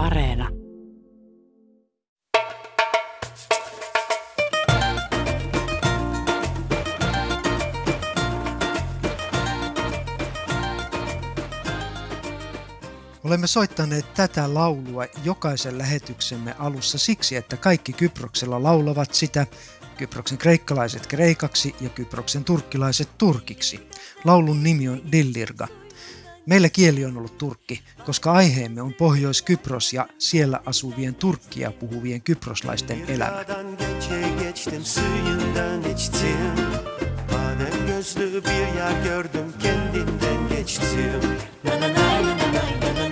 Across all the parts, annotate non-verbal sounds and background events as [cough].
Areena. Olemme soittaneet tätä laulua jokaisen lähetyksemme alussa siksi, että kaikki Kyproksella laulavat sitä, Kyproksen kreikkalaiset kreikaksi ja Kyproksen turkkilaiset turkiksi. Laulun nimi on Dillirga. Meillä kieli on ollut turkki, koska aiheemme on Pohjois-Kypros ja siellä asuvien turkkia puhuvien kyproslaisten elämä. gözlü bir yer gördüm kendinden geçtim. Na na na na na na.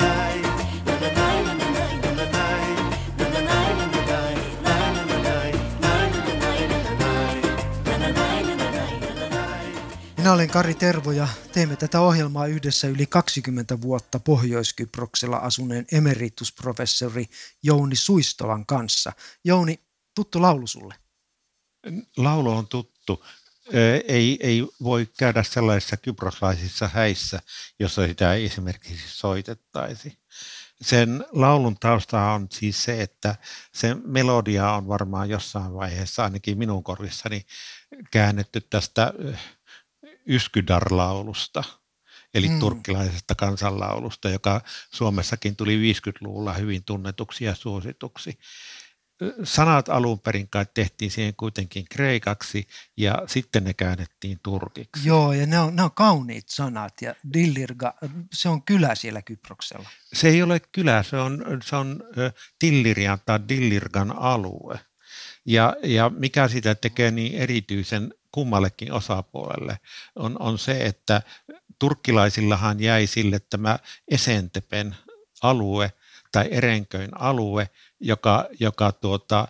Minä olen Kari Tervo ja teemme tätä ohjelmaa yhdessä yli 20 vuotta Pohjois-Kyproksella asuneen emeritusprofessori Jouni Suistolan kanssa. Jouni, tuttu laulu sulle? Laulu on tuttu. Ei, ei voi käydä sellaisissa kyproslaisissa häissä, jossa sitä ei esimerkiksi soitettaisi. Sen laulun tausta on siis se, että se melodia on varmaan jossain vaiheessa ainakin minun korvissani käännetty tästä Yskydar-laulusta, eli mm. turkkilaisesta kansanlaulusta, joka Suomessakin tuli 50-luvulla hyvin tunnetuksi ja suosituksi. Sanat alun perin kai tehtiin siihen kuitenkin kreikaksi ja sitten ne käännettiin turkiksi. Joo, ja ne on, ne on kauniit sanat ja Dillirga, se on kylä siellä Kyproksella. Se ei ole kylä, se on, se on Tillirian tai Dillirgan alue. Ja, ja mikä sitä tekee niin erityisen kummallekin osapuolelle, on, on se, että turkkilaisillahan jäi sille tämä Esentepen alue tai Erenköin alue, joka, joka tuota,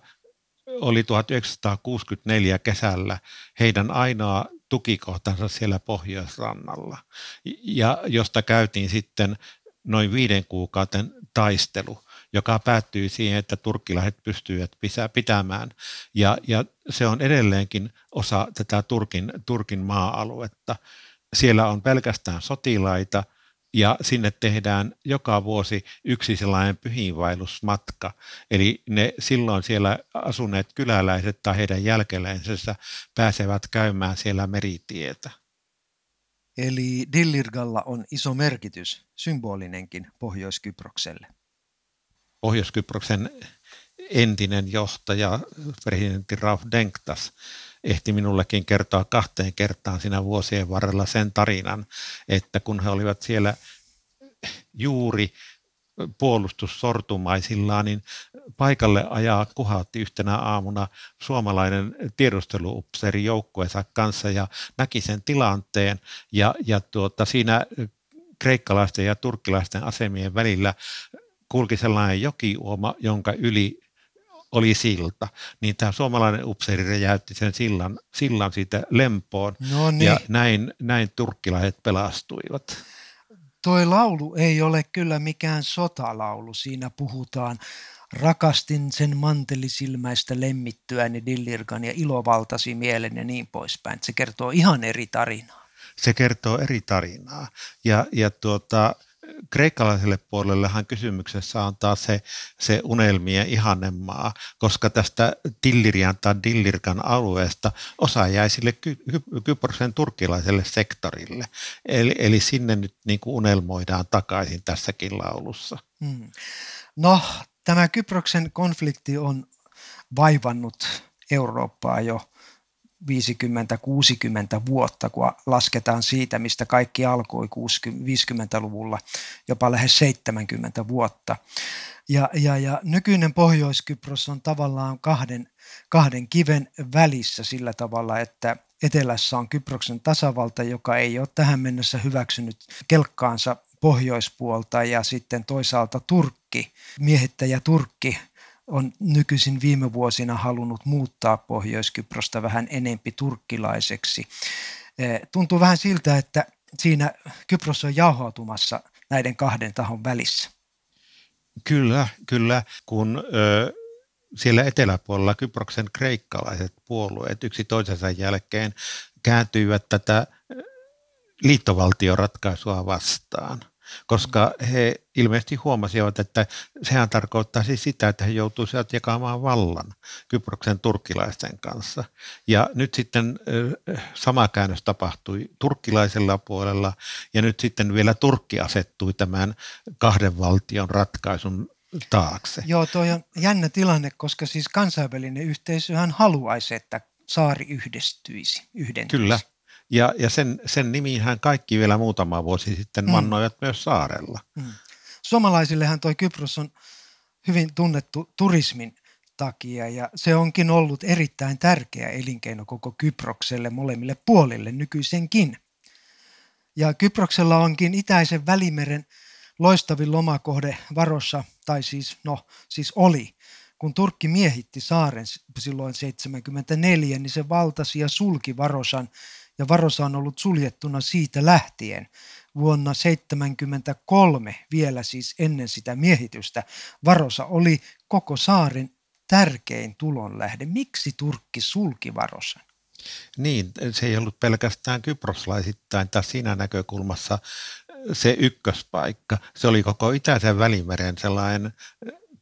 oli 1964 kesällä heidän ainoa tukikohtansa siellä pohjoisrannalla, ja josta käytiin sitten noin viiden kuukauden taistelu joka päättyy siihen, että turkkilaiset pystyivät pitämään. Ja, ja se on edelleenkin osa tätä Turkin, Turkin maa-aluetta. Siellä on pelkästään sotilaita ja sinne tehdään joka vuosi yksi sellainen pyhiinvaellusmatka. Eli ne silloin siellä asuneet kyläläiset tai heidän jälkeläisensä pääsevät käymään siellä meritietä. Eli Dillirgalla on iso merkitys, symbolinenkin Pohjois-Kyprokselle. Pohjois-Kyproksen entinen johtaja, presidentti Rauf Denktas, ehti minullekin kertoa kahteen kertaan siinä vuosien varrella sen tarinan, että kun he olivat siellä juuri puolustussortumaisillaan, niin paikalle ajaa kuhautti yhtenä aamuna suomalainen tiedusteluupseeri joukkueensa kanssa ja näki sen tilanteen. Ja, ja tuota, siinä kreikkalaisten ja turkkilaisten asemien välillä kulki sellainen jokiuoma, jonka yli oli silta, niin tämä suomalainen upseeri räjäytti sen sillan, sillan siitä lempoon no niin. ja näin, näin turkkilaiset pelastuivat. Toi laulu ei ole kyllä mikään sotalaulu. Siinä puhutaan rakastin sen mantelisilmäistä lemmittyäni Dillirkan ja ilovaltasi mielen ja niin poispäin. Se kertoo ihan eri tarinaa. Se kertoo eri tarinaa. Ja, ja tuota, kreikkalaiselle puolellehan kysymyksessä on taas se, se unelmien ihannemaa, koska tästä Tillirian tai Dillirkan alueesta osa jäi sille Ky- Kyproksen turkkilaiselle sektorille. Eli, eli sinne nyt niin kuin unelmoidaan takaisin tässäkin laulussa. Hmm. No, tämä Kyproksen konflikti on vaivannut Eurooppaa jo 50-60 vuotta, kun lasketaan siitä, mistä kaikki alkoi 50-luvulla, jopa lähes 70 vuotta. Ja, ja, ja nykyinen Pohjois-Kypros on tavallaan kahden, kahden kiven välissä sillä tavalla, että etelässä on Kyproksen tasavalta, joka ei ole tähän mennessä hyväksynyt kelkkaansa pohjoispuolta ja sitten toisaalta Turkki, miehittäjä Turkki on nykyisin viime vuosina halunnut muuttaa Pohjois-Kyprosta vähän enempi turkkilaiseksi. Eh, tuntuu vähän siltä, että siinä Kypros on jauhautumassa näiden kahden tahon välissä. Kyllä, kyllä. Kun ö, siellä eteläpuolella Kyproksen kreikkalaiset puolueet yksi toisensa jälkeen kääntyivät tätä liittovaltioratkaisua vastaan – koska he ilmeisesti huomasivat, että sehän tarkoittaisi sitä, että he joutuisivat jakamaan vallan Kyproksen turkkilaisten kanssa. Ja nyt sitten sama käännös tapahtui turkkilaisella puolella ja nyt sitten vielä Turkki asettui tämän kahden valtion ratkaisun taakse. Joo, tuo on jännä tilanne, koska siis kansainvälinen yhteisöhän haluaisi, että saari yhdistyisi, yhdentyisi. Kyllä, ja, ja sen, sen nimiinhän kaikki vielä muutama vuosi sitten mm. vannoivat myös saarella. Mm. Suomalaisillehan toi Kypros on hyvin tunnettu turismin takia ja se onkin ollut erittäin tärkeä elinkeino koko Kyprokselle molemmille puolille nykyisenkin. Ja Kyproksella onkin itäisen välimeren loistavin lomakohde varossa, tai siis, no, siis oli. Kun Turkki miehitti saaren silloin 74, niin se valtasi ja sulki Varosan ja Varosa on ollut suljettuna siitä lähtien. Vuonna 1973, vielä siis ennen sitä miehitystä, Varosa oli koko saaren tärkein tulonlähde. Miksi Turkki sulki Varosan? Niin, se ei ollut pelkästään kyproslaisittain tai siinä näkökulmassa se ykköspaikka. Se oli koko itäisen välimeren sellainen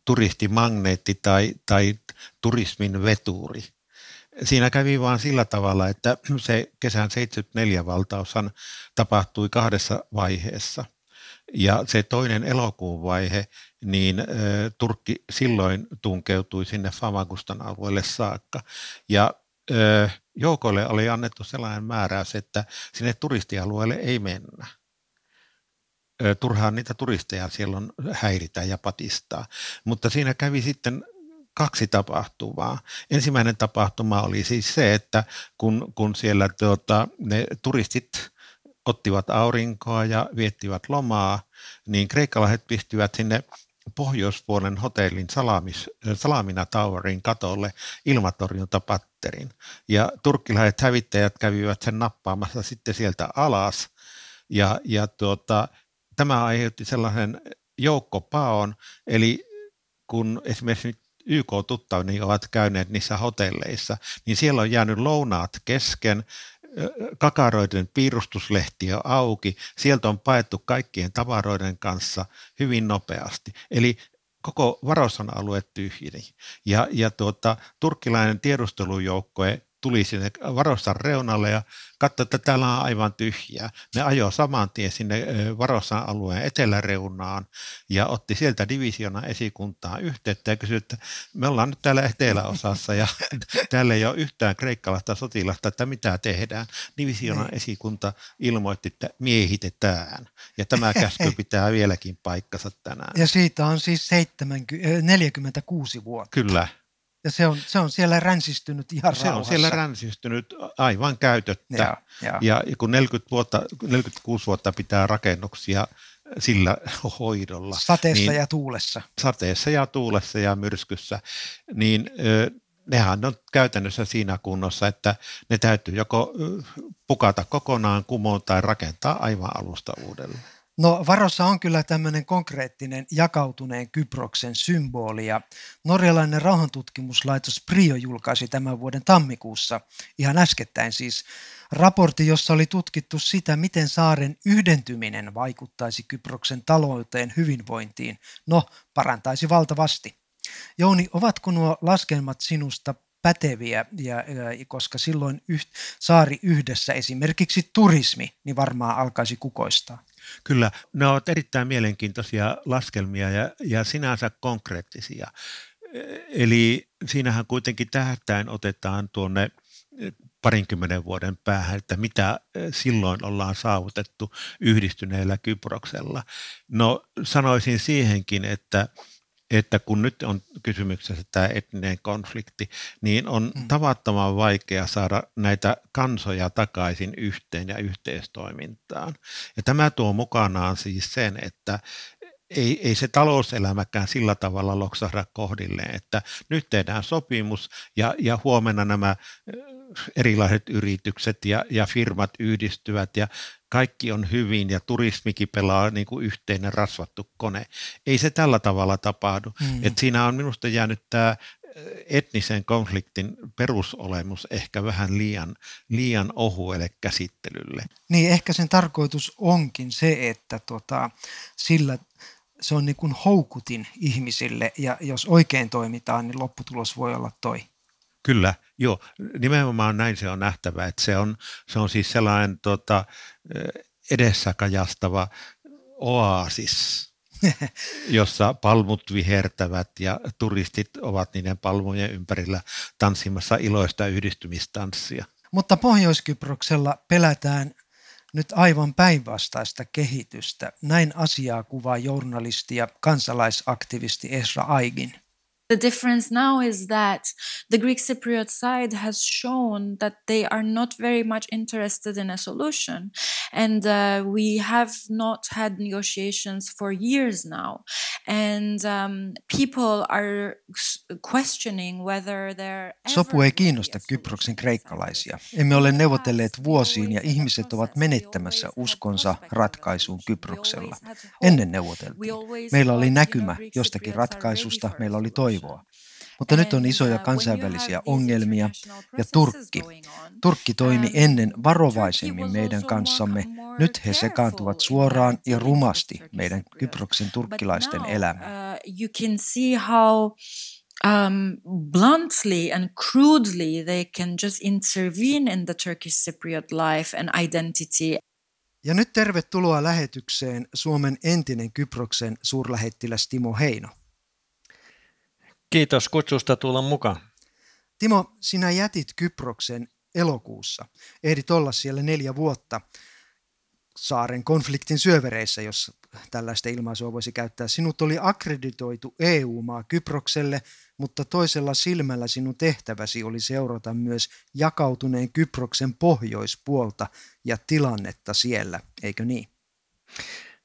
turistimagneetti tai, tai turismin veturi siinä kävi vaan sillä tavalla, että se kesän 74 valtaushan tapahtui kahdessa vaiheessa. Ja se toinen elokuun vaihe, niin Turkki silloin tunkeutui sinne Famagustan alueelle saakka. Ja joukoille oli annettu sellainen määräys, että sinne turistialueelle ei mennä turhaan niitä turisteja siellä on häiritä ja patistaa. Mutta siinä kävi sitten kaksi tapahtumaa. Ensimmäinen tapahtuma oli siis se, että kun, kun siellä tuota, ne turistit ottivat aurinkoa ja viettivät lomaa, niin kreikkalaiset pistivät sinne pohjoispuolen hotellin salamis, Salamina Towerin katolle ilmatorjuntapatterin. Ja turkkilaiset hävittäjät kävivät sen nappaamassa sitten sieltä alas. Ja, ja tuota, tämä aiheutti sellaisen joukkopaon, eli kun esimerkiksi YK-tuttavani ovat käyneet niissä hotelleissa, niin siellä on jäänyt lounaat kesken, kakaroiden piirustuslehti on auki, sieltä on paettu kaikkien tavaroiden kanssa hyvin nopeasti. Eli koko Varosan alue tyhjeni. Ja, ja tuota, turkkilainen tiedustelujoukkue tuli sinne Varossan reunalle ja katsoi, että täällä on aivan tyhjää. Ne ajoi saman tien sinne Varossan alueen eteläreunaan ja otti sieltä divisiona esikuntaa yhteyttä ja kysyi, että me ollaan nyt täällä eteläosassa ja [laughs] täällä ei ole yhtään kreikkalaista sotilasta, että mitä tehdään. Divisionan niin. esikunta ilmoitti, että miehitetään ja tämä käsky [laughs] pitää vieläkin paikkansa tänään. Ja siitä on siis 70, 46 vuotta. Kyllä. Ja se on, se on siellä ränsistynyt ihan Se rauhassa. on siellä ränsistynyt aivan käytöttä. Ja, ja. ja kun 40 vuotta, 46 vuotta pitää rakennuksia sillä hoidolla. Sateessa niin, ja tuulessa. Sateessa ja tuulessa ja myrskyssä, niin nehän on käytännössä siinä kunnossa, että ne täytyy joko pukata kokonaan kumoon tai rakentaa aivan alusta uudelleen. No Varossa on kyllä tämmöinen konkreettinen jakautuneen Kyproksen symboli ja norjalainen rauhantutkimuslaitos Prio julkaisi tämän vuoden tammikuussa, ihan äskettäin siis, raportti, jossa oli tutkittu sitä, miten saaren yhdentyminen vaikuttaisi Kyproksen talouteen hyvinvointiin. No, parantaisi valtavasti. Jouni, ovatko nuo laskelmat sinusta päteviä, ja, ja, koska silloin yht, saari yhdessä, esimerkiksi turismi, niin varmaan alkaisi kukoistaa. Kyllä, ne ovat erittäin mielenkiintoisia laskelmia ja, ja sinänsä konkreettisia. Eli siinähän kuitenkin tähtäin otetaan tuonne parinkymmenen vuoden päähän, että mitä silloin ollaan saavutettu yhdistyneellä Kyproksella. No sanoisin siihenkin, että että kun nyt on kysymyksessä tämä etninen konflikti, niin on mm. tavattoman vaikea saada näitä kansoja takaisin yhteen ja yhteistoimintaan. Ja tämä tuo mukanaan siis sen, että ei, ei se talouselämäkään sillä tavalla loksahda kohdilleen, että nyt tehdään sopimus ja, ja huomenna nämä erilaiset yritykset ja, ja firmat yhdistyvät ja kaikki on hyvin ja turismikin pelaa niin kuin yhteinen rasvattu kone. Ei se tällä tavalla tapahdu. Mm. Et siinä on minusta jäänyt tämä etnisen konfliktin perusolemus ehkä vähän liian, liian ohuelle käsittelylle. Niin, ehkä sen tarkoitus onkin se, että tota, sillä se on niin kuin houkutin ihmisille ja jos oikein toimitaan, niin lopputulos voi olla toi. Kyllä, joo. Nimenomaan näin se on nähtävä, että se on, se on siis sellainen tota, edessä kajastava oasis, [laughs] jossa palmut vihertävät ja turistit ovat niiden palmujen ympärillä tanssimassa iloista yhdistymistanssia. Mutta Pohjois-Kyproksella pelätään nyt aivan päinvastaista kehitystä. Näin asiaa kuvaa journalisti ja kansalaisaktivisti Esra Aigin. The difference now is that the Greek Cypriot side has shown that they are not very much interested in a solution. And uh, we have not had negotiations for years now. And um, people are questioning whether there Sopu ei kiinnosta Kyproksen kreikkalaisia. Emme ole neuvotelleet vuosiin ja ihmiset ovat menettämässä uskonsa ratkaisuun Kyproksella. Ennen neuvoteltiin. Meillä oli näkymä jostakin ratkaisusta, meillä oli toivo toivoa. Mutta nyt on isoja kansainvälisiä ongelmia ja Turkki. Turkki toimi ennen varovaisemmin meidän kanssamme. Nyt he sekaantuvat suoraan ja rumasti meidän Kyproksen turkkilaisten elämään. um, bluntly and crudely they can just intervene in the Turkish Cypriot life and identity. Ja nyt tervetuloa lähetykseen Suomen entinen Kyproksen suurlähettiläs Timo Heino. Kiitos kutsusta tulla mukaan. Timo, sinä jätit Kyproksen elokuussa. Ehdit olla siellä neljä vuotta saaren konfliktin syövereissä, jos tällaista ilmaisua voisi käyttää. Sinut oli akkreditoitu EU-maa Kyprokselle, mutta toisella silmällä sinun tehtäväsi oli seurata myös jakautuneen Kyproksen pohjoispuolta ja tilannetta siellä, eikö niin?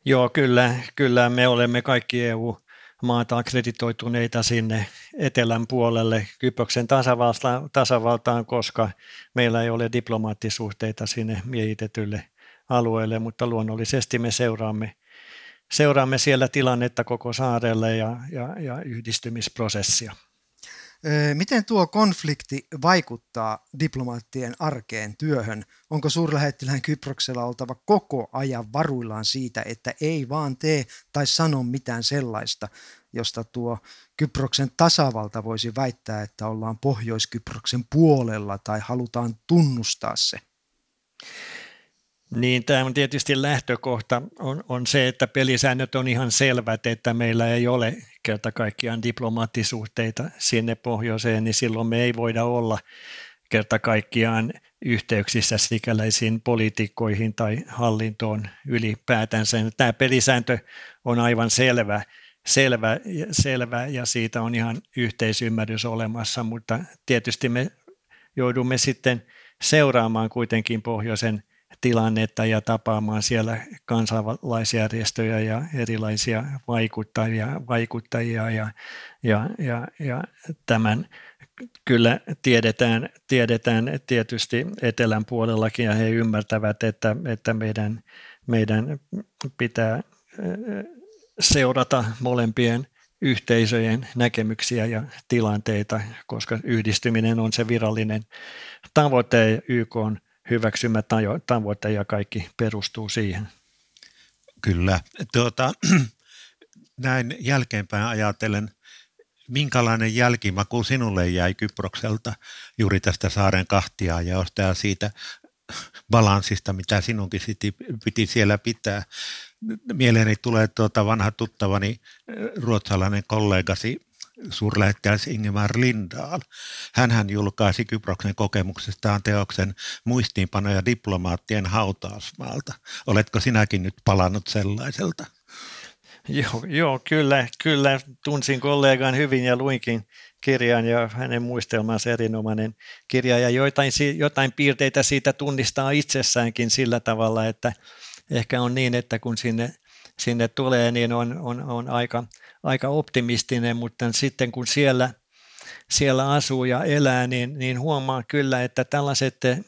Joo, kyllä, kyllä me olemme kaikki EU maata akkreditoituneita sinne etelän puolelle Kyproksen tasavaltaan, tasavaltaan, koska meillä ei ole diplomaattisuhteita sinne miehitetylle alueelle, mutta luonnollisesti me seuraamme, seuraamme siellä tilannetta koko saarelle ja, ja, ja yhdistymisprosessia. Miten tuo konflikti vaikuttaa diplomaattien arkeen työhön? Onko suurlähettilään Kyproksella oltava koko ajan varuillaan siitä, että ei vaan tee tai sano mitään sellaista, josta tuo Kyproksen tasavalta voisi väittää, että ollaan Pohjois-Kyproksen puolella tai halutaan tunnustaa se? Niin tämä on tietysti lähtökohta on, on se, että pelisäännöt on ihan selvät, että meillä ei ole kerta kaikkiaan diplomaattisuhteita sinne pohjoiseen, niin silloin me ei voida olla kerta kaikkiaan yhteyksissä sikäläisiin poliitikkoihin tai hallintoon ylipäätänsä. Tämä pelisääntö on aivan selvä, selvä, selvä ja siitä on ihan yhteisymmärrys olemassa, mutta tietysti me joudumme sitten seuraamaan kuitenkin pohjoisen tilannetta ja tapaamaan siellä kansalaisjärjestöjä ja erilaisia vaikuttajia, vaikuttajia ja, ja, ja, ja tämän kyllä tiedetään, tiedetään tietysti etelän puolellakin ja he ymmärtävät, että, että meidän, meidän pitää seurata molempien yhteisöjen näkemyksiä ja tilanteita, koska yhdistyminen on se virallinen tavoite YK on hyväksymä tavoite ja kaikki perustuu siihen. Kyllä. Tuota, [clears throat] näin jälkeenpäin ajatellen, minkälainen jälkimaku sinulle jäi Kyprokselta juuri tästä saaren kahtia ja siitä balanssista, mitä sinunkin piti siellä pitää. Mieleeni tulee tuota vanha tuttavani ruotsalainen kollegasi suurlähettiläs Ingemar Lindahl. Hänhän julkaisi Kyproksen kokemuksestaan teoksen muistiinpanoja diplomaattien hautausmaalta. Oletko sinäkin nyt palannut sellaiselta? Joo, joo kyllä, kyllä. Tunsin kollegan hyvin ja luinkin kirjan ja hänen muistelmansa erinomainen kirja ja joitain, jotain piirteitä siitä tunnistaa itsessäänkin sillä tavalla, että ehkä on niin, että kun sinne, sinne tulee, niin on, on, on aika, aika optimistinen, mutta sitten kun siellä, siellä asuu ja elää, niin, niin huomaa kyllä, että tällaiset, eh,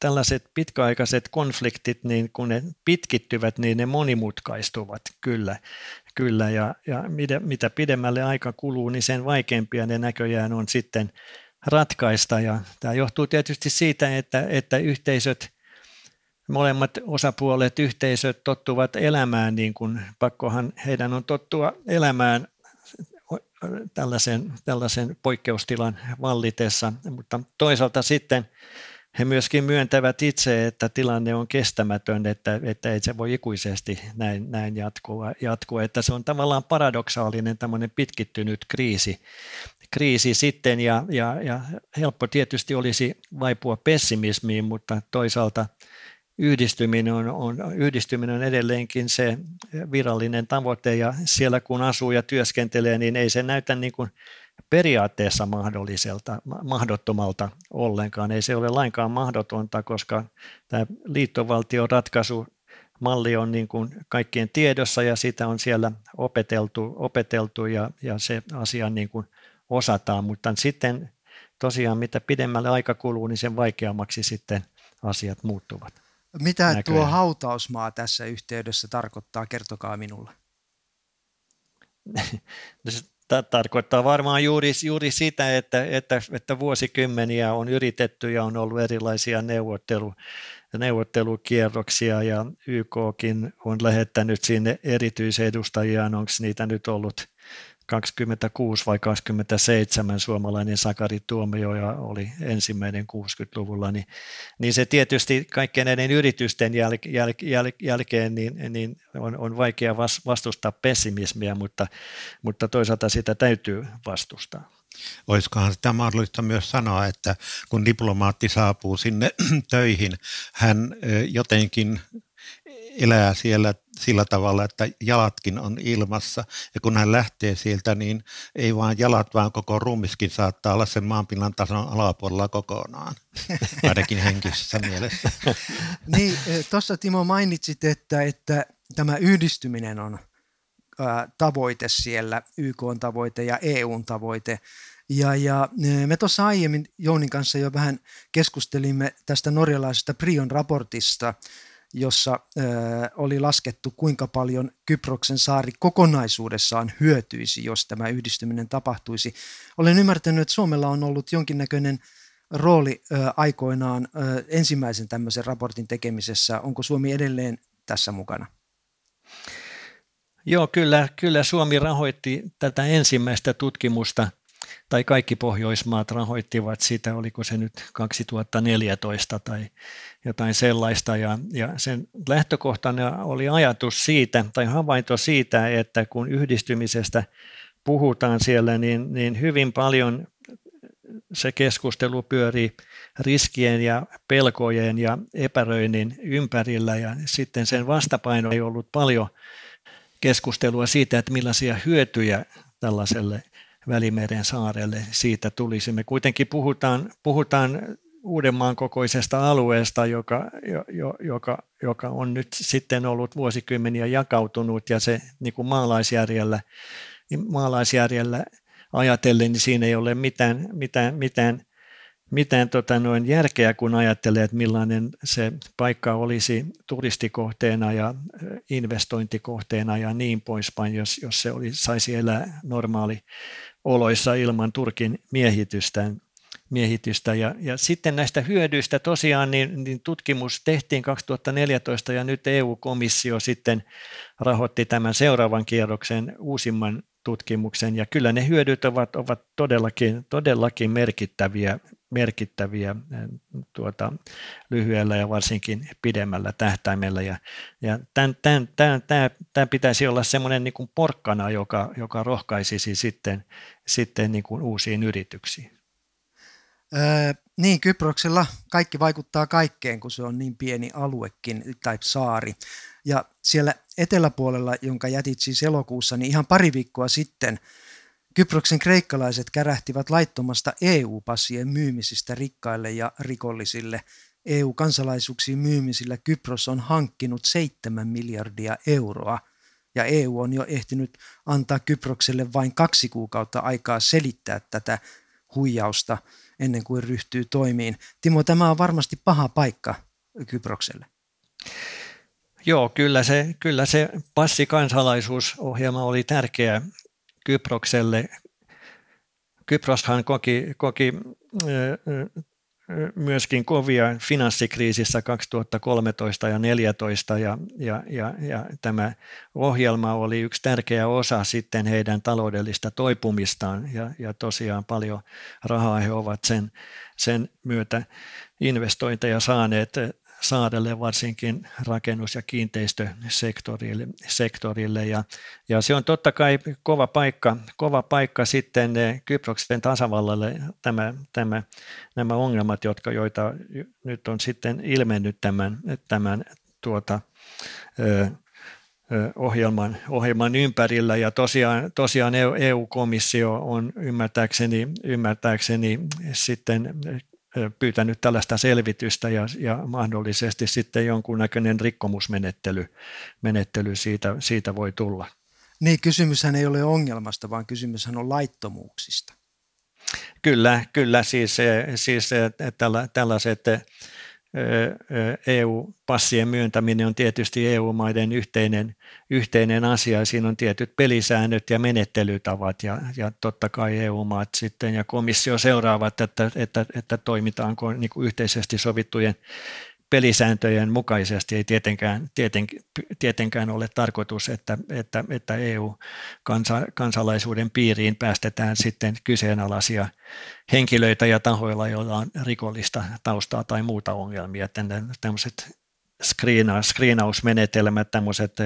tällaiset pitkäaikaiset konfliktit, niin kun ne pitkittyvät, niin ne monimutkaistuvat kyllä. kyllä, ja, ja mitä, mitä pidemmälle aika kuluu, niin sen vaikeampia ne näköjään on sitten ratkaista. Ja tämä johtuu tietysti siitä, että, että yhteisöt, molemmat osapuolet, yhteisöt tottuvat elämään, niin kuin pakkohan heidän on tottua elämään tällaisen, tällaisen poikkeustilan vallitessa, mutta toisaalta sitten he myöskin myöntävät itse, että tilanne on kestämätön, että, että ei se voi ikuisesti näin, näin jatkua, jatkua, että se on tavallaan paradoksaalinen tämmöinen pitkittynyt kriisi, kriisi sitten. Ja, ja, ja helppo tietysti olisi vaipua pessimismiin, mutta toisaalta yhdistyminen on, on, yhdistyminen on edelleenkin se virallinen tavoite ja siellä kun asuu ja työskentelee, niin ei se näytä niin kuin periaatteessa mahdolliselta, mahdottomalta ollenkaan. Ei se ole lainkaan mahdotonta, koska tämä liittovaltion ratkaisu malli on niin kuin kaikkien tiedossa ja sitä on siellä opeteltu, opeteltu ja, ja se asia niin kuin osataan, mutta sitten tosiaan mitä pidemmälle aika kuluu, niin sen vaikeammaksi sitten asiat muuttuvat. Mitä näköjään. tuo hautausmaa tässä yhteydessä tarkoittaa? Kertokaa minulle. [laughs] No Tämä tarkoittaa varmaan juuri, juuri sitä, että, että, että vuosikymmeniä on yritetty ja on ollut erilaisia neuvottelu, neuvottelukierroksia ja YKkin on lähettänyt sinne erityisedustajia, onko niitä nyt ollut 26 vai 27 suomalainen Sakari Tuomioja oli ensimmäinen 60-luvulla, niin, niin se tietysti kaikkien näiden yritysten jäl, jäl, jäl, jälkeen niin, niin on, on vaikea vastustaa pessimismiä, mutta, mutta toisaalta sitä täytyy vastustaa. Olisikohan sitä mahdollista myös sanoa, että kun diplomaatti saapuu sinne [clears throat] töihin, hän jotenkin elää siellä sillä tavalla, että jalatkin on ilmassa. Ja kun hän lähtee sieltä, niin ei vain jalat, vaan koko ruumiskin saattaa olla sen maanpinnan tason alapuolella kokonaan, [laughs] ainakin henkisessä mielessä. [laughs] niin, tuossa Timo mainitsit, että, että tämä yhdistyminen on tavoite siellä, YK on tavoite ja EUn tavoite. Ja, ja me tuossa aiemmin Jounin kanssa jo vähän keskustelimme tästä norjalaisesta Prion raportista, jossa oli laskettu, kuinka paljon Kyproksen saari kokonaisuudessaan hyötyisi, jos tämä yhdistyminen tapahtuisi. Olen ymmärtänyt, että Suomella on ollut jonkinnäköinen rooli aikoinaan ensimmäisen tämmöisen raportin tekemisessä. Onko Suomi edelleen tässä mukana? Joo, kyllä, kyllä Suomi rahoitti tätä ensimmäistä tutkimusta tai kaikki Pohjoismaat rahoittivat sitä, oliko se nyt 2014 tai jotain sellaista. Ja, ja sen lähtökohtana oli ajatus siitä tai havainto siitä, että kun yhdistymisestä puhutaan siellä, niin, niin hyvin paljon se keskustelu pyörii riskien ja pelkojen ja epäröinnin ympärillä ja sitten sen vastapaino ei ollut paljon keskustelua siitä, että millaisia hyötyjä tällaiselle Välimeren saarelle siitä tulisi. Me kuitenkin puhutaan, puhutaan Uudenmaan kokoisesta alueesta, joka, jo, joka, joka on nyt sitten ollut vuosikymmeniä jakautunut ja se niin kuin maalaisjärjellä, maalaisjärjellä ajatellen, niin siinä ei ole mitään, mitään, mitään, mitään tota noin järkeä, kun ajattelee, että millainen se paikka olisi turistikohteena ja investointikohteena ja niin poispäin, jos, jos se oli, saisi elää normaali oloissa ilman Turkin miehitystä. miehitystä. Ja, ja sitten näistä hyödyistä tosiaan niin, niin tutkimus tehtiin 2014 ja nyt EU-komissio sitten rahoitti tämän seuraavan kierroksen uusimman tutkimuksen ja kyllä ne hyödyt ovat, ovat todellakin, todellakin merkittäviä, merkittäviä tuota, lyhyellä ja varsinkin pidemmällä tähtäimellä. Ja, ja tämän, tämän, tämän, tämän, tämän pitäisi olla semmoinen niin kuin porkkana, joka, joka rohkaisisi sitten, sitten niin kuin uusiin yrityksiin. Öö, niin, Kyproksella kaikki vaikuttaa kaikkeen, kun se on niin pieni aluekin tai saari. Ja siellä eteläpuolella, jonka jätit siis elokuussa, niin ihan pari viikkoa sitten Kyproksen kreikkalaiset kärähtivät laittomasta EU-passien myymisistä rikkaille ja rikollisille. EU-kansalaisuuksiin myymisillä Kypros on hankkinut 7 miljardia euroa ja EU on jo ehtinyt antaa Kyprokselle vain kaksi kuukautta aikaa selittää tätä huijausta ennen kuin ryhtyy toimiin. Timo, tämä on varmasti paha paikka Kyprokselle. Joo, kyllä se, kyllä se passikansalaisuusohjelma oli tärkeä Kyprokselle. Kyproshan koki, koki myöskin kovia finanssikriisissä 2013 ja 2014 ja, ja, ja, ja tämä ohjelma oli yksi tärkeä osa sitten heidän taloudellista toipumistaan ja, ja tosiaan paljon rahaa he ovat sen, sen myötä investointeja saaneet saarelle, varsinkin rakennus- ja kiinteistösektorille. Sektorille. Ja, ja se on totta kai kova paikka, kova paikka sitten eh, Kyproksen tasavallalle tämä, tämä, nämä ongelmat, jotka, joita nyt on sitten ilmennyt tämän, tämän tuota, ö, ohjelman, ohjelman ympärillä ja tosiaan, tosiaan EU-komissio e on ymmärtääkseni, ymmärtääkseni sitten pyytänyt tällaista selvitystä ja, ja mahdollisesti sitten jonkunnäköinen rikkomusmenettely menettely siitä, siitä voi tulla. Niin, kysymyshän ei ole ongelmasta, vaan kysymyshän on laittomuuksista. Kyllä, kyllä siis, siis tällaiset EU-passien myöntäminen on tietysti EU-maiden yhteinen, yhteinen asia. Siinä on tietyt pelisäännöt ja menettelytavat ja, ja totta kai EU-maat sitten ja komissio seuraavat, että, että, että toimitaanko niin kuin yhteisesti sovittujen pelisääntöjen mukaisesti ei tietenkään, tieten, tietenkään ole tarkoitus, että, että, että EU-kansalaisuuden piiriin päästetään sitten kyseenalaisia henkilöitä ja tahoilla, joilla on rikollista taustaa tai muuta ongelmia. Tämmöiset screenausmenetelmät, tämmöiset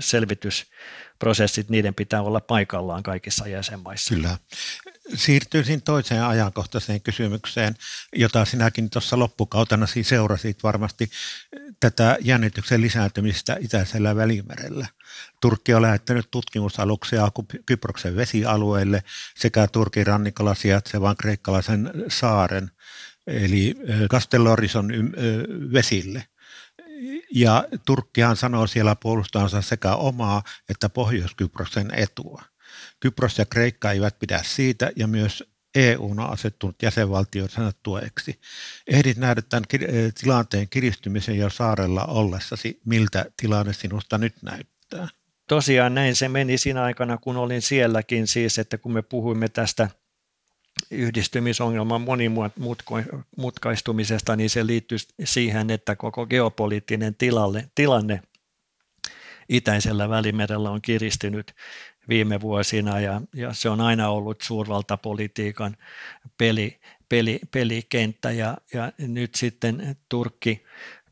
selvitysprosessit, niiden pitää olla paikallaan kaikissa jäsenmaissa. Kyllä siirtyisin toiseen ajankohtaiseen kysymykseen, jota sinäkin tuossa loppukautena seurasit varmasti tätä jännityksen lisääntymistä itäisellä välimerellä. Turkki on lähettänyt tutkimusaluksia Kyproksen vesialueille sekä Turkin rannikolla sijaitsevan kreikkalaisen saaren, eli Castellorison vesille. Ja Turkkihan sanoo siellä puolustansa sekä omaa että Pohjois-Kyproksen etua. Kypros ja Kreikka eivät pidä siitä ja myös EU on asettunut jäsenvaltioiden tueksi. Ehdit nähdä tämän eh, tilanteen kiristymisen jo saarella ollessasi. Miltä tilanne sinusta nyt näyttää? Tosiaan näin se meni siinä aikana, kun olin sielläkin siis, että kun me puhuimme tästä yhdistymisongelman monimutkaistumisesta, niin se liittyy siihen, että koko geopoliittinen tilanne, tilanne itäisellä välimerellä on kiristynyt viime vuosina ja, ja se on aina ollut suurvaltapolitiikan peli, peli, pelikenttä ja, ja nyt sitten Turkki,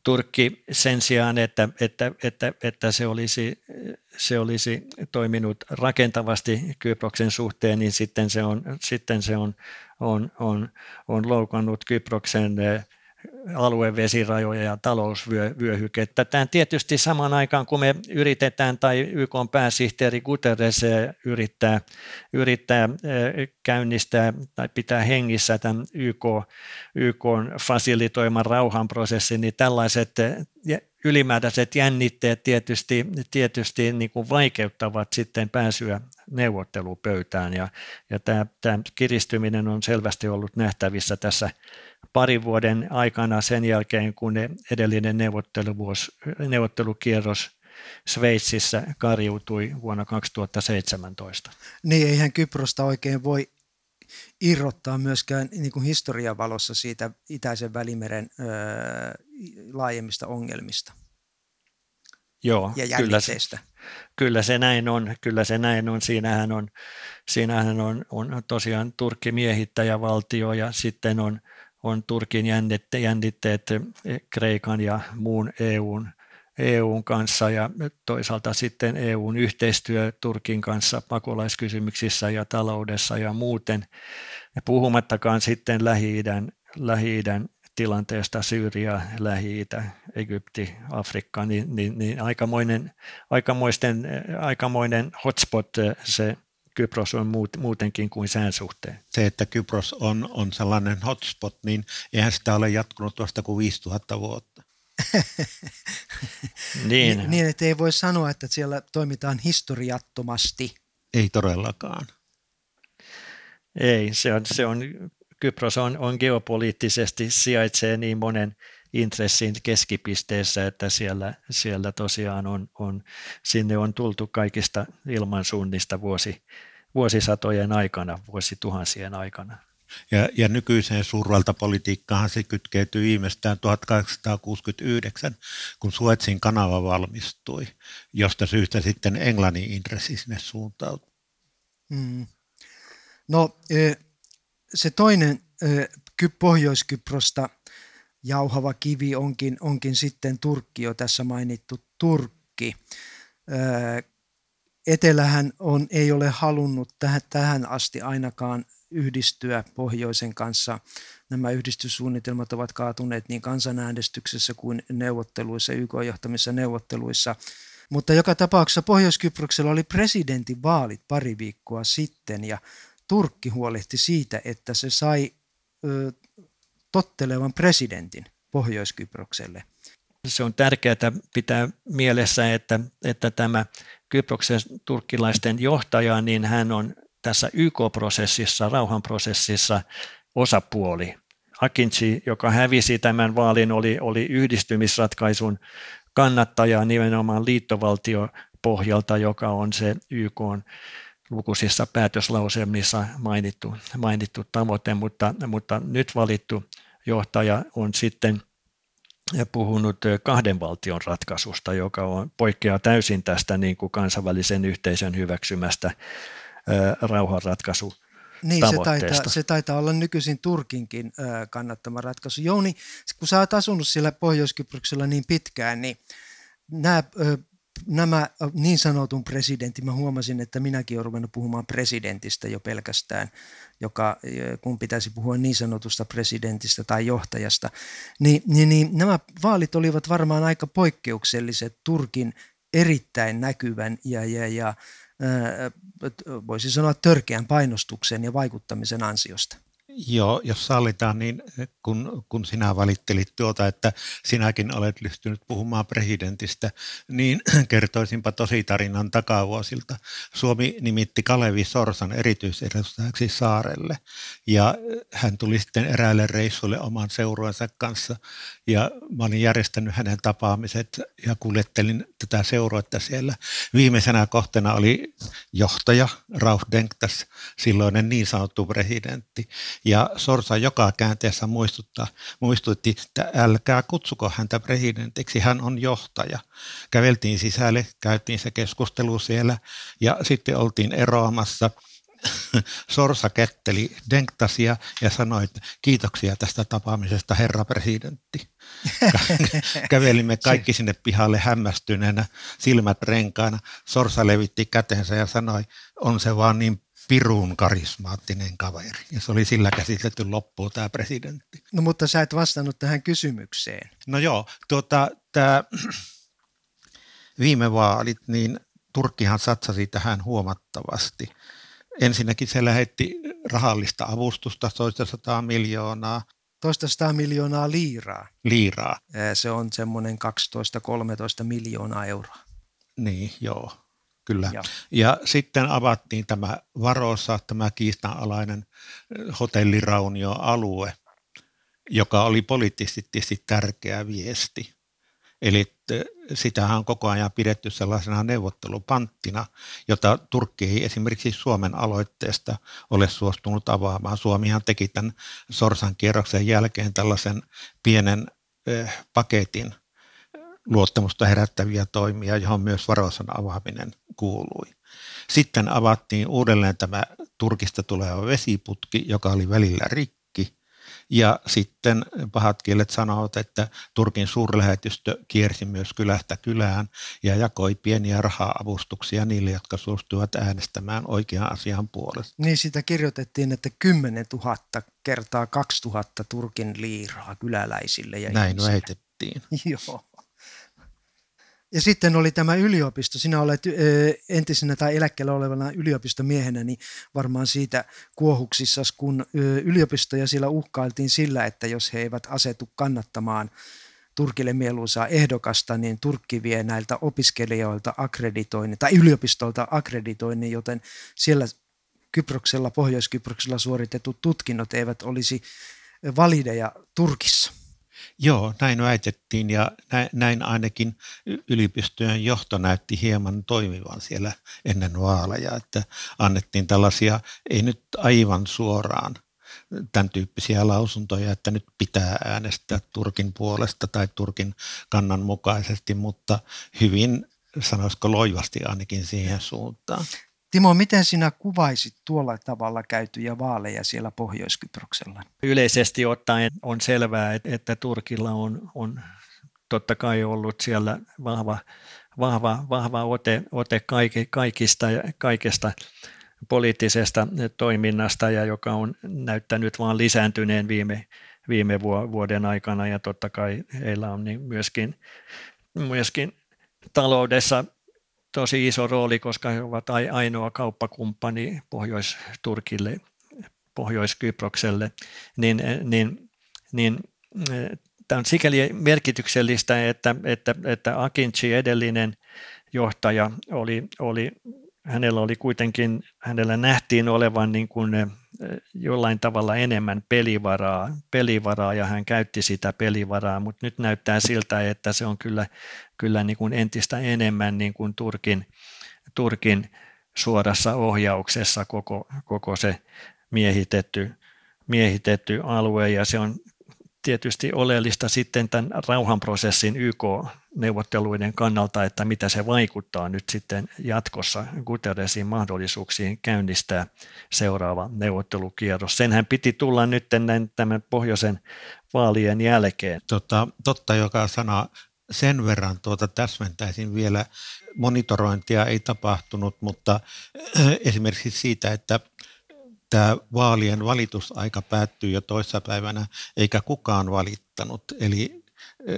Turkki sen sijaan, että, että, että, että se, olisi, se olisi toiminut rakentavasti Kyproksen suhteen, niin sitten se on, sitten se on, on, on, on loukannut Kyproksen alueen vesirajoja ja talousvyöhykettä. Tämä tietysti samaan aikaan, kun me yritetään, tai YK pääsihteeri Guterres yrittää, yrittää käynnistää tai pitää hengissä tämän YK, YK fasilitoiman rauhanprosessin, niin tällaiset ylimääräiset jännitteet tietysti, tietysti niin kuin vaikeuttavat sitten pääsyä neuvottelupöytään ja, ja tämä, tämä kiristyminen on selvästi ollut nähtävissä tässä parin vuoden aikana sen jälkeen, kun edellinen neuvottelukierros Sveitsissä karjuutui vuonna 2017. Niin, eihän Kyprosta oikein voi irrottaa myöskään niin kuin historian valossa siitä itäisen välimeren öö, laajemmista ongelmista. Joo, ja kyllä se, kyllä se näin on. Kyllä se näin on. Siinähän on, siinähän on, on tosiaan Turkki miehittäjävaltio ja sitten on – on Turkin jännitteet Kreikan ja muun EUn, EUn kanssa ja toisaalta sitten EUn yhteistyö Turkin kanssa pakolaiskysymyksissä ja taloudessa ja muuten. Ja puhumattakaan sitten Lähi-idän, Lähi-idän tilanteesta Syyria, Lähi-itä, Egypti, Afrikka, niin, niin, niin aikamoinen, aikamoisten, aikamoinen hotspot se Kypros on muut, muutenkin kuin sään suhteen. Se, että Kypros on, on sellainen hotspot, niin eihän sitä ole jatkunut vasta kuin 5000 vuotta. Niin. niin, että ei voi sanoa, että siellä toimitaan historiattomasti. Ei todellakaan. Ei, se on, se on Kypros on, on geopoliittisesti sijaitsee niin monen, intressin keskipisteessä, että siellä, siellä tosiaan on, on, sinne on tultu kaikista ilmansuunnista vuosi, vuosisatojen aikana, vuosituhansien aikana. Ja, ja nykyiseen suurvaltapolitiikkaan se kytkeytyi viimeistään 1869, kun Suetsin kanava valmistui, josta syystä sitten Englannin intressi sinne suuntautui. Mm. No se toinen Pohjois-Kyprosta jauhava kivi onkin, onkin sitten Turkki, jo tässä mainittu Turkki. Etelähän on, ei ole halunnut tähän, tähän asti ainakaan yhdistyä pohjoisen kanssa. Nämä yhdistyssuunnitelmat ovat kaatuneet niin kansanäänestyksessä kuin neuvotteluissa, YK-johtamissa neuvotteluissa. Mutta joka tapauksessa Pohjois-Kyproksella oli presidentinvaalit pari viikkoa sitten ja Turkki huolehti siitä, että se sai ö, tottelevan presidentin Pohjois-Kyprokselle. Se on tärkeää pitää mielessä, että, että tämä Kyproksen turkkilaisten johtaja, niin hän on tässä YK-prosessissa, rauhanprosessissa osapuoli. Akinci, joka hävisi tämän vaalin, oli, oli yhdistymisratkaisun kannattaja nimenomaan liittovaltiopohjalta, joka on se YK lukuisissa päätöslauselmissa mainittu, mainittu tavoite, mutta, mutta nyt valittu johtaja on sitten puhunut kahden valtion ratkaisusta, joka on, poikkeaa täysin tästä niin kuin kansainvälisen yhteisön hyväksymästä rauhanratkaisu niin, se taitaa, se taitaa olla nykyisin Turkinkin kannattama ratkaisu. Jouni, kun sä oot asunut siellä Pohjois-Kyproksella niin pitkään, niin nämä, nämä niin sanotun presidentin, mä huomasin, että minäkin olen ruvennut puhumaan presidentistä jo pelkästään, joka, kun pitäisi puhua niin sanotusta presidentistä tai johtajasta, niin, niin, niin nämä vaalit olivat varmaan aika poikkeukselliset Turkin erittäin näkyvän ja, ja, ja voisi sanoa törkeän painostuksen ja vaikuttamisen ansiosta. Joo, jos sallitaan, niin kun, kun sinä valittelit tuota, että sinäkin olet lystynyt puhumaan presidentistä, niin [clears throat] kertoisinpa tosi tarinan takavuosilta. Suomi nimitti Kalevi Sorsan erityisedustajaksi saarelle ja hän tuli sitten eräälle reissulle oman seurueensa kanssa ja mä olin järjestänyt hänen tapaamiset ja kuljettelin tätä seuroetta siellä. Viimeisenä kohtana oli johtaja Rauf Denktas, silloinen niin sanottu presidentti ja Sorsa joka käänteessä muistuttaa, muistutti, että älkää kutsuko häntä presidentiksi, hän on johtaja. Käveltiin sisälle, käytiin se keskustelu siellä ja sitten oltiin eroamassa [laughs] – Sorsa ketteli Denktasia ja sanoi, että kiitoksia tästä tapaamisesta, herra presidentti. [laughs] Kävelimme kaikki sinne pihalle hämmästyneenä, silmät renkaana. Sorsa levitti kätensä ja sanoi, on se vaan niin pirun karismaattinen kaveri. Ja se oli sillä käsitelty loppuun tämä presidentti. No mutta sä et vastannut tähän kysymykseen. No joo, tuota, tämä viime vaalit, niin Turkkihan satsasi tähän huomattavasti. Ensinnäkin se lähetti rahallista avustusta toista sataa miljoonaa. Toista sataa miljoonaa liiraa. Liiraa. Se on semmoinen 12-13 miljoonaa euroa. Niin, joo kyllä. Ja. ja sitten avattiin tämä Varossa, tämä kiistanalainen hotelliraunio-alue, joka oli poliittisesti tärkeä viesti. Eli sitähän on koko ajan pidetty sellaisena neuvottelupanttina, jota Turkki ei esimerkiksi Suomen aloitteesta ole suostunut avaamaan. Suomihan teki tämän Sorsan kierroksen jälkeen tällaisen pienen paketin luottamusta herättäviä toimia, johon myös varoisan avaaminen kuului. Sitten avattiin uudelleen tämä Turkista tuleva vesiputki, joka oli välillä rikki. Ja sitten pahat kielet sanovat, että Turkin suurlähetystö kiersi myös kylästä kylään ja jakoi pieniä raha-avustuksia niille, jotka suostuivat äänestämään oikean asian puolesta. Niin sitä kirjoitettiin, että 10 000 kertaa 2000 Turkin liiraa kyläläisille. Ja Näin ihmisille. väitettiin. [laughs] Joo. Ja sitten oli tämä yliopisto. Sinä olet entisenä tai eläkkeellä olevana yliopistomiehenä, niin varmaan siitä kuohuksissa, kun yliopistoja siellä uhkailtiin sillä, että jos he eivät asetu kannattamaan Turkille mieluisaa ehdokasta, niin Turkki vie näiltä opiskelijoilta akkreditoinnin, tai yliopistolta akkreditoinnin, joten siellä Kyproksella, Pohjois-Kyproksella suoritetut tutkinnot eivät olisi valideja Turkissa. Joo, näin väitettiin ja näin ainakin yliopistojen johto näytti hieman toimivan siellä ennen vaaleja, että annettiin tällaisia, ei nyt aivan suoraan tämän tyyppisiä lausuntoja, että nyt pitää äänestää Turkin puolesta tai Turkin kannan mukaisesti, mutta hyvin, sanoisiko loivasti ainakin siihen suuntaan. Timo, miten sinä kuvaisit tuolla tavalla käytyjä vaaleja siellä Pohjois-Kyproksella? Yleisesti ottaen on selvää, että Turkilla on, on totta kai ollut siellä vahva, vahva, vahva ote, ote kaikista, kaikesta poliittisesta toiminnasta ja joka on näyttänyt vain lisääntyneen viime, viime vuoden aikana ja totta kai heillä on niin myöskin, myöskin taloudessa tosi iso rooli, koska he ovat ainoa kauppakumppani Pohjois-Turkille, Pohjois-Kyprokselle, niin, niin, niin tämä on sikäli merkityksellistä, että, että, että Akinci edellinen johtaja oli, oli hänellä oli kuitenkin, hänellä nähtiin olevan niin kuin jollain tavalla enemmän pelivaraa, pelivaraa ja hän käytti sitä pelivaraa, mutta nyt näyttää siltä, että se on kyllä, kyllä niin kuin entistä enemmän niin kuin Turkin, Turkin suorassa ohjauksessa koko, koko se miehitetty, miehitetty alue ja se on tietysti oleellista sitten tämän rauhanprosessin YK-neuvotteluiden kannalta, että mitä se vaikuttaa nyt sitten jatkossa Guterresin mahdollisuuksiin käynnistää seuraava neuvottelukierros. Senhän piti tulla nyt tämän pohjoisen vaalien jälkeen. Tota, totta joka sana sen verran tuota täsmentäisin vielä. Monitorointia ei tapahtunut, mutta [clears throat] esimerkiksi siitä, että tämä vaalien valitusaika päättyy jo toissapäivänä, eikä kukaan valittanut. Eli e,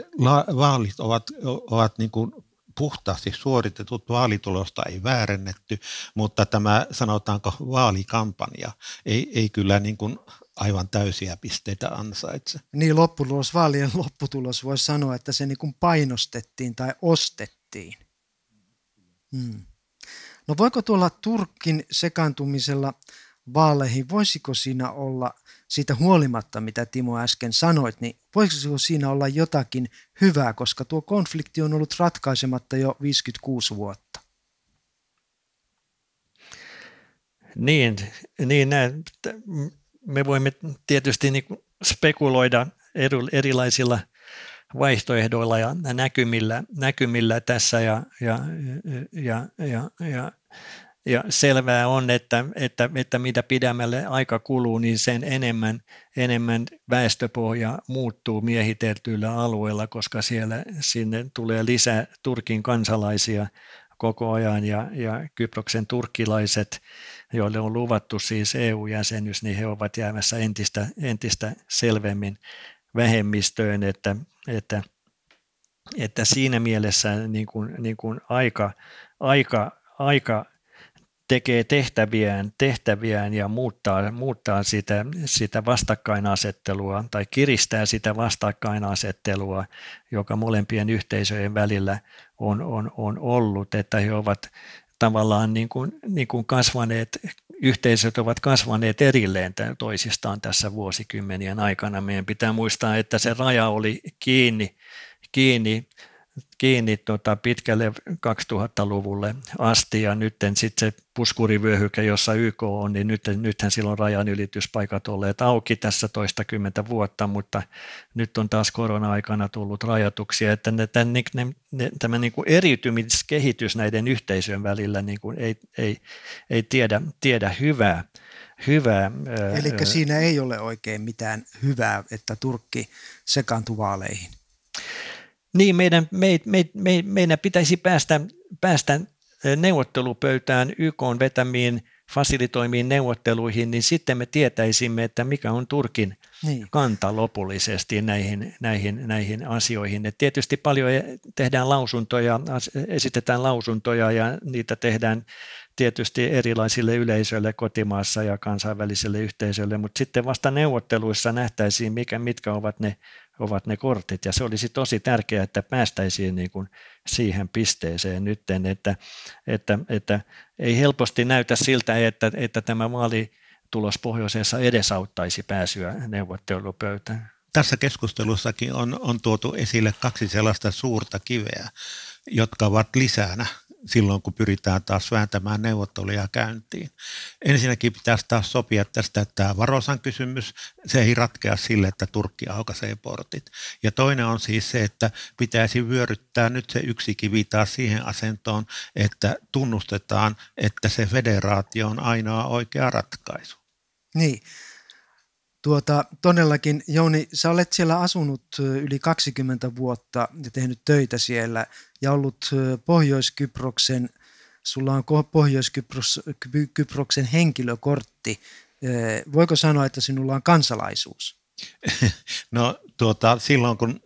vaalit ovat, ovat niin kuin puhtaasti suoritetut, vaalitulosta ei väärennetty, mutta tämä sanotaanko vaalikampanja ei, ei kyllä niin kuin aivan täysiä pisteitä ansaitse. Niin lopputulos, vaalien lopputulos voisi sanoa, että se niin kuin painostettiin tai ostettiin. Hmm. No voiko tuolla Turkin sekaantumisella vaaleihin, voisiko siinä olla siitä huolimatta, mitä Timo äsken sanoit, niin voisiko siinä olla jotakin hyvää, koska tuo konflikti on ollut ratkaisematta jo 56 vuotta? Niin, niin me voimme tietysti niin spekuloida erilaisilla vaihtoehdoilla ja näkymillä, näkymillä tässä ja, ja, ja, ja, ja ja selvää on, että, että, että mitä pidemmälle aika kuluu, niin sen enemmän, enemmän väestöpohja muuttuu miehiteltyillä alueilla, koska siellä sinne tulee lisää Turkin kansalaisia koko ajan ja, ja Kyproksen turkkilaiset, joille on luvattu siis EU-jäsenyys, niin he ovat jäämässä entistä, entistä selvemmin vähemmistöön, että, että, että siinä mielessä niin kuin, niin kuin aika, aika, aika tekee tehtäviään, tehtäviään ja muuttaa, muuttaa sitä, sitä vastakkainasettelua tai kiristää sitä vastakkainasettelua, joka molempien yhteisöjen välillä on, on, on ollut, että he ovat tavallaan niin kuin, niin kuin kasvaneet, yhteisöt ovat kasvaneet erilleen toisistaan tässä vuosikymmenien aikana. Meidän pitää muistaa, että se raja oli kiinni, kiinni kiinni tota pitkälle 2000-luvulle asti ja nyt sitten se puskurivyöhyke, jossa YK on, niin nyt, nythän silloin rajan ylityspaikat olleet auki tässä toista kymmentä vuotta, mutta nyt on taas korona-aikana tullut rajoituksia, että ne, tämän, ne, ne, tämä niin kuin eriytymiskehitys näiden yhteisöjen välillä niin kuin ei, ei, ei tiedä, tiedä hyvää. hyvää Eli siinä ei ole oikein mitään hyvää, että Turkki sekaantui vaaleihin. Niin, meidän, me, me, me, meidän pitäisi päästä, päästä neuvottelupöytään YK on vetämiin fasilitoimiin neuvotteluihin, niin sitten me tietäisimme, että mikä on Turkin niin. kanta lopullisesti näihin, näihin, näihin asioihin. Et tietysti paljon tehdään lausuntoja, esitetään lausuntoja ja niitä tehdään tietysti erilaisille yleisöille kotimaassa ja kansainväliselle yhteisölle, mutta sitten vasta neuvotteluissa nähtäisiin, mikä, mitkä ovat ne ovat ne kortit. Ja se olisi tosi tärkeää, että päästäisiin niin kuin siihen pisteeseen nyt, että, että, että ei helposti näytä siltä, että, että tämä vaalitulos pohjoisessa edesauttaisi pääsyä neuvottelupöytään. tässä keskustelussakin on, on tuotu esille kaksi sellaista suurta kiveä, jotka ovat lisänä silloin, kun pyritään taas vääntämään neuvotteluja käyntiin. Ensinnäkin pitäisi taas sopia tästä, että tämä Varosan kysymys, se ei ratkea sille, että Turkki aukaisee portit. Ja toinen on siis se, että pitäisi vyöryttää nyt se yksi kivi taas siihen asentoon, että tunnustetaan, että se federaatio on ainoa oikea ratkaisu. Niin, Tuota, todellakin, Jouni, sä olet siellä asunut yli 20 vuotta ja tehnyt töitä siellä ja ollut Pohjois-Kyproksen, sulla on Pohjois-Kyproksen henkilökortti. Voiko sanoa, että sinulla on kansalaisuus? [laughs] No tuota, silloin kun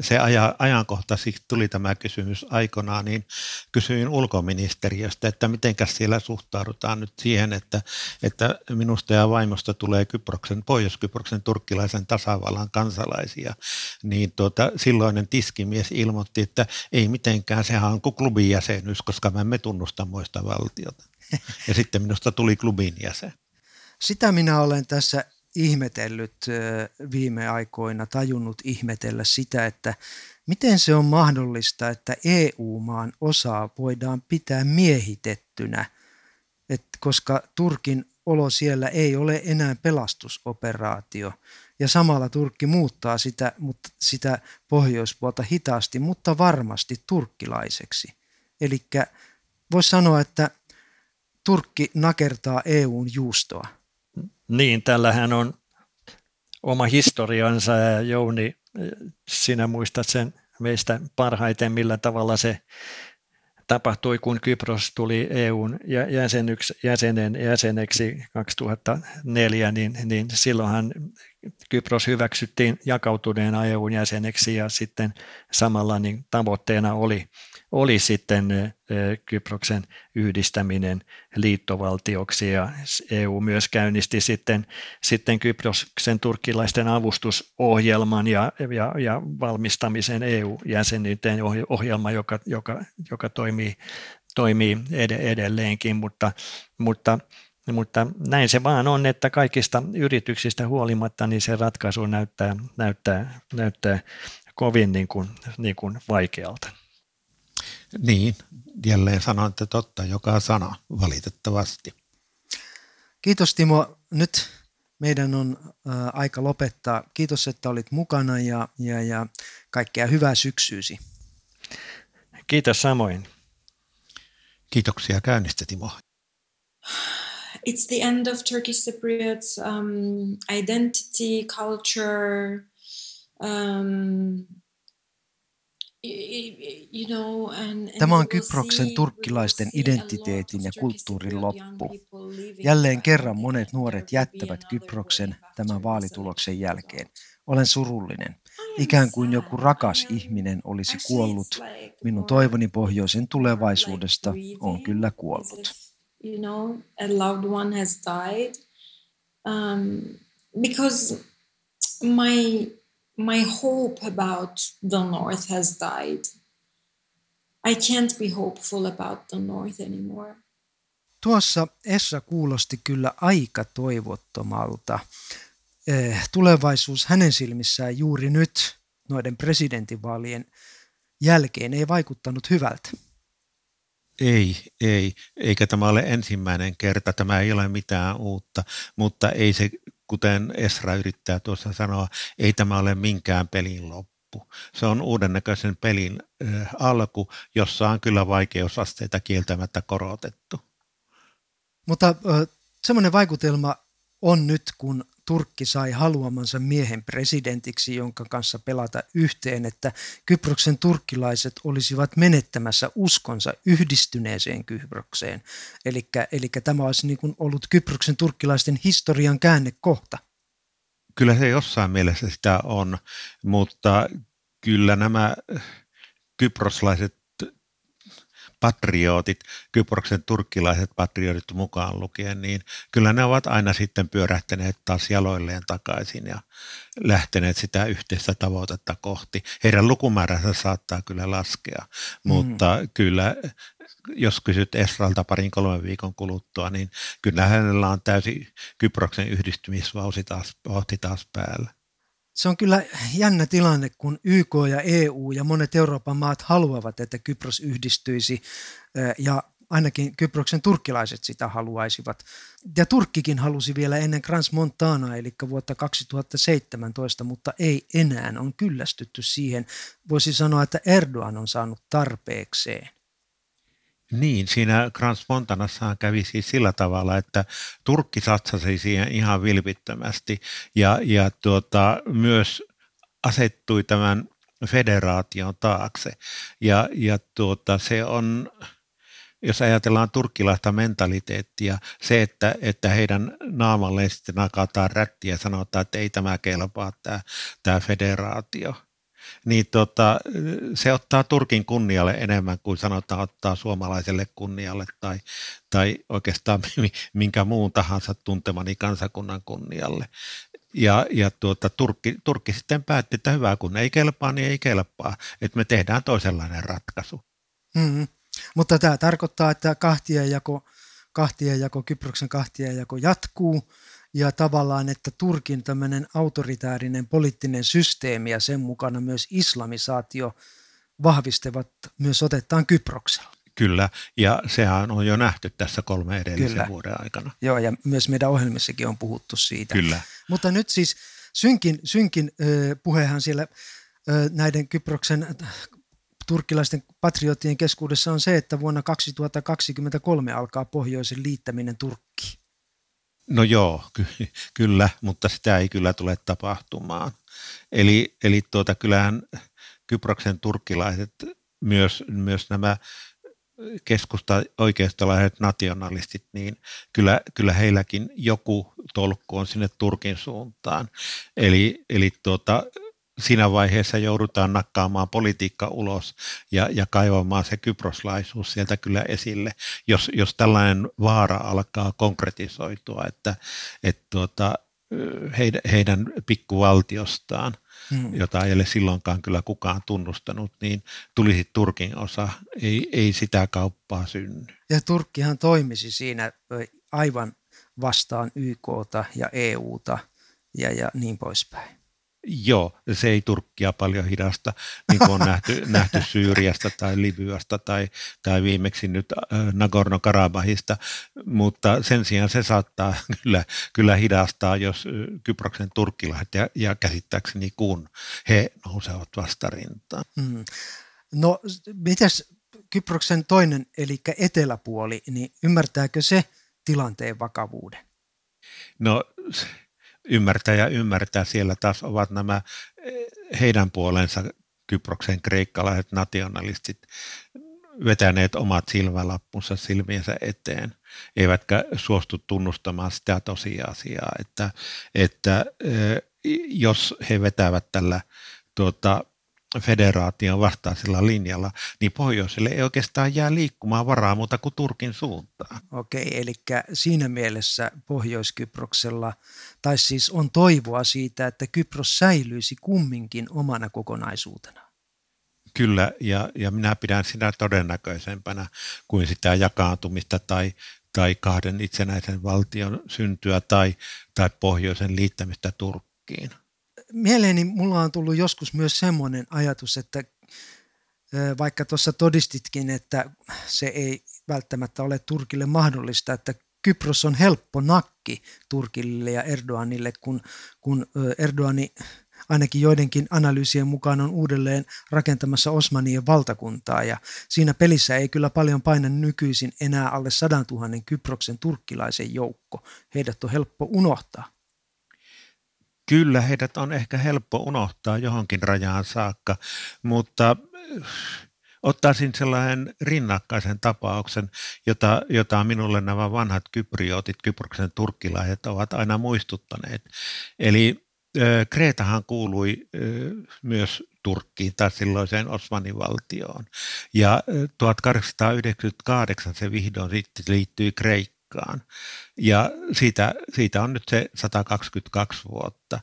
se aja, ajankohtaisesti tuli tämä kysymys aikanaan, niin kysyin ulkoministeriöstä, että miten siellä suhtaudutaan nyt siihen, että, että minusta ja vaimosta tulee Kyproksen, Pohjois-Kyproksen turkkilaisen tasavallan kansalaisia. Niin tuota, silloinen tiskimies ilmoitti, että ei mitenkään, sehän on kuin klubin jäsenyys, koska mä emme tunnusta muista valtiota. Ja sitten minusta tuli klubin jäsen. Sitä minä olen tässä ihmetellyt viime aikoina, tajunnut ihmetellä sitä, että miten se on mahdollista, että EU-maan osa voidaan pitää miehitettynä, Et koska Turkin olo siellä ei ole enää pelastusoperaatio. Ja samalla Turkki muuttaa sitä, mutta sitä pohjoispuolta hitaasti, mutta varmasti turkkilaiseksi. Eli voisi sanoa, että Turkki nakertaa EUn juustoa. Niin, tällähän on oma historiansa ja Jouni, sinä muistat sen meistä parhaiten, millä tavalla se tapahtui, kun Kypros tuli EUn jäsenyks, jäsenen, jäseneksi 2004, niin, niin silloinhan Kypros hyväksyttiin jakautuneena EUn jäseneksi ja sitten samalla niin tavoitteena oli oli sitten Kyproksen yhdistäminen liittovaltioksi ja EU myös käynnisti sitten, sitten Kyproksen turkkilaisten avustusohjelman ja, ja, ja valmistamisen EU-jäsenyyteen ohjelma, joka, joka, joka toimii, toimii edelleenkin, mutta, mutta mutta näin se vaan on, että kaikista yrityksistä huolimatta niin se ratkaisu näyttää, näyttää, näyttää kovin niin kuin, niin kuin vaikealta. Niin, jälleen sanoitte totta joka sana, valitettavasti. Kiitos Timo. Nyt meidän on äh, aika lopettaa. Kiitos, että olit mukana ja, ja, ja kaikkea hyvää syksyysi. Kiitos samoin. Kiitoksia käynnistä, Timo. It's the end of Turkish Cypriots um, identity, culture, um, Tämä on Kyproksen turkkilaisten identiteetin ja kulttuurin loppu. Jälleen kerran monet nuoret jättävät Kyproksen tämän vaalituloksen jälkeen. Olen surullinen. Ikään kuin joku rakas ihminen olisi kuollut. Minun toivoni pohjoisen tulevaisuudesta on kyllä kuollut. Um, because my my hope about the North has died. I can't be hopeful about the North anymore. Tuossa Essa kuulosti kyllä aika toivottomalta. Eh, tulevaisuus hänen silmissään juuri nyt noiden presidentinvaalien jälkeen ei vaikuttanut hyvältä. Ei, ei, eikä tämä ole ensimmäinen kerta, tämä ei ole mitään uutta, mutta ei se kuten Esra yrittää tuossa sanoa, ei tämä ole minkään pelin loppu. Se on uudennäköisen pelin äh, alku, jossa on kyllä vaikeusasteita kieltämättä korotettu. Mutta semmoinen vaikutelma on nyt, kun Turkki sai haluamansa miehen presidentiksi, jonka kanssa pelata yhteen, että Kyproksen turkkilaiset olisivat menettämässä uskonsa yhdistyneeseen Kyprokseen. Eli tämä olisi niin kuin ollut Kyproksen turkkilaisten historian käännekohta. Kyllä se jossain mielessä sitä on, mutta kyllä nämä kyproslaiset patriotit, Kyproksen turkkilaiset patriotit mukaan lukien, niin kyllä ne ovat aina sitten pyörähtäneet taas jaloilleen takaisin ja lähteneet sitä yhteistä tavoitetta kohti. Heidän lukumääränsä saattaa kyllä laskea, mm. mutta kyllä jos kysyt Esralta parin kolmen viikon kuluttua, niin kyllä hänellä on täysin Kyproksen yhdistymisvauhti taas, taas päällä. Se on kyllä jännä tilanne, kun YK ja EU ja monet Euroopan maat haluavat, että Kypros yhdistyisi ja ainakin Kyproksen turkkilaiset sitä haluaisivat. Ja Turkkikin halusi vielä ennen Grans Montana, eli vuotta 2017, mutta ei enää. On kyllästytty siihen. Voisi sanoa, että Erdogan on saanut tarpeekseen. Niin, siinä Grans Montanassahan kävi siis sillä tavalla, että Turkki satsasi siihen ihan vilpittömästi ja, ja tuota, myös asettui tämän federaation taakse. Ja, ja tuota, se on, jos ajatellaan turkkilaista mentaliteettia, se, että, että heidän naamalleen sitten nakataan rättiä ja sanotaan, että ei tämä kelpaa, tämä, tämä federaatio – niin tota, se ottaa Turkin kunnialle enemmän kuin sanotaan ottaa suomalaiselle kunnialle tai, tai oikeastaan [laughs] minkä muun tahansa tuntemani kansakunnan kunnialle. Ja, ja tuota, Turkki, Turkki sitten päätti, että hyvä kun ei kelpaa, niin ei kelpaa, että me tehdään toisenlainen ratkaisu. Mm-hmm. Mutta tämä tarkoittaa, että kahtiajako, kahtiajako Kyproksen kahtiajako jatkuu ja tavallaan, että Turkin tämmöinen autoritäärinen poliittinen systeemi ja sen mukana myös islamisaatio vahvistavat myös otettaan Kyproksella. Kyllä, ja sehän on jo nähty tässä kolme edellisen Kyllä. vuoden aikana. Joo, ja myös meidän ohjelmissakin on puhuttu siitä. Kyllä. Mutta nyt siis synkin, synkin äh, puhehan siellä äh, näiden Kyproksen turkkilaisten patriotien keskuudessa on se, että vuonna 2023 alkaa pohjoisen liittäminen Turkkiin. No joo, ky- kyllä, mutta sitä ei kyllä tule tapahtumaan. Eli, eli tuota, kyllähän Kyproksen turkkilaiset, myös, myös nämä keskusta oikeistolaiset nationalistit, niin kyllä, kyllä heilläkin joku tolkku on sinne Turkin suuntaan. Eli, eli tuota, siinä vaiheessa joudutaan nakkaamaan politiikka ulos ja, ja kaivamaan se kyproslaisuus sieltä kyllä esille, jos, jos tällainen vaara alkaa konkretisoitua, että, että tuota, heidän, heidän pikkuvaltiostaan, hmm. jota ei ole silloinkaan kyllä kukaan tunnustanut, niin tulisi Turkin osa. Ei, ei sitä kauppaa synny. Ja Turkkihan toimisi siinä aivan vastaan YKta ja EUta ja, ja niin poispäin. Joo, se ei Turkkia paljon hidasta, niin kuin on [laughs] nähty, nähty Syyriasta tai Libyasta tai, tai viimeksi nyt äh, Nagorno-Karabahista, mutta sen sijaan se saattaa [laughs] kyllä, kyllä hidastaa, jos äh, Kyproksen turkkilaiset ja, ja käsittääkseni kun he nousevat vastarintaan. Hmm. No, mitäs Kyproksen toinen, eli eteläpuoli, niin ymmärtääkö se tilanteen vakavuuden? No ymmärtää ja ymmärtää. Siellä taas ovat nämä eh, heidän puolensa Kyproksen kreikkalaiset nationalistit vetäneet omat silmälappunsa silmiensä eteen, eivätkä suostu tunnustamaan sitä tosiasiaa, että, että eh, jos he vetävät tällä tuota, federaation vastaisella linjalla, niin pohjoiselle ei oikeastaan jää liikkumaan varaa muuta kuin Turkin suuntaan. Okei, eli siinä mielessä Pohjois-Kyproksella, tai siis on toivoa siitä, että Kypros säilyisi kumminkin omana kokonaisuutena. Kyllä, ja, ja minä pidän sitä todennäköisempänä kuin sitä jakaantumista tai, tai kahden itsenäisen valtion syntyä tai, tai pohjoisen liittämistä Turkkiin mieleeni mulla on tullut joskus myös semmoinen ajatus, että vaikka tuossa todistitkin, että se ei välttämättä ole Turkille mahdollista, että Kypros on helppo nakki Turkille ja Erdoganille, kun, kun Erdogani ainakin joidenkin analyysien mukaan on uudelleen rakentamassa Osmanien valtakuntaa ja siinä pelissä ei kyllä paljon paina nykyisin enää alle 100 000 Kyproksen turkkilaisen joukko. Heidät on helppo unohtaa. Kyllä, heidät on ehkä helppo unohtaa johonkin rajaan saakka, mutta äh, ottaisin sellainen rinnakkaisen tapauksen, jota, jota minulle nämä vanhat kypriotit, kyproksen turkkilaiset ovat aina muistuttaneet. Eli äh, Kreetahan kuului äh, myös Turkkiin tai silloiseen Osmanin valtioon. Ja 1898 se vihdoin sitten liittyi Kreikkaan aikaan. Ja siitä, siitä on nyt se 122 vuotta.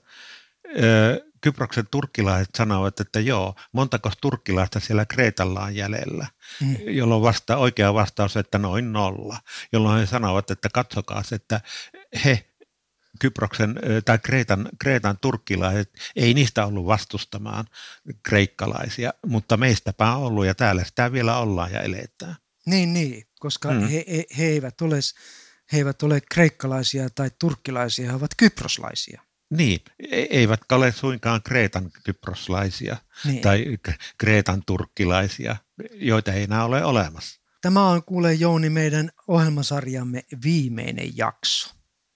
Kyproksen turkkilaiset sanovat, että joo, montako turkkilaista siellä Kreetalla on jäljellä, mm. jolloin vasta, oikea vastaus, että noin nolla, jolloin he sanovat, että katsokaa, että he Kyproksen tai Kreetan, Kreetan turkkilaiset, ei niistä ollut vastustamaan kreikkalaisia, mutta meistäpä on ollut ja täällä sitä vielä ollaan ja eletään. Niin, niin, koska mm. he, he, he, eivät ole, he eivät ole kreikkalaisia tai turkkilaisia, he ovat kyproslaisia. Niin, e-, eivät ole suinkaan Kreetan kyproslaisia niin. tai Kreetan turkkilaisia, joita ei enää ole olemassa. Tämä on kuule Jouni meidän ohjelmasarjamme viimeinen jakso.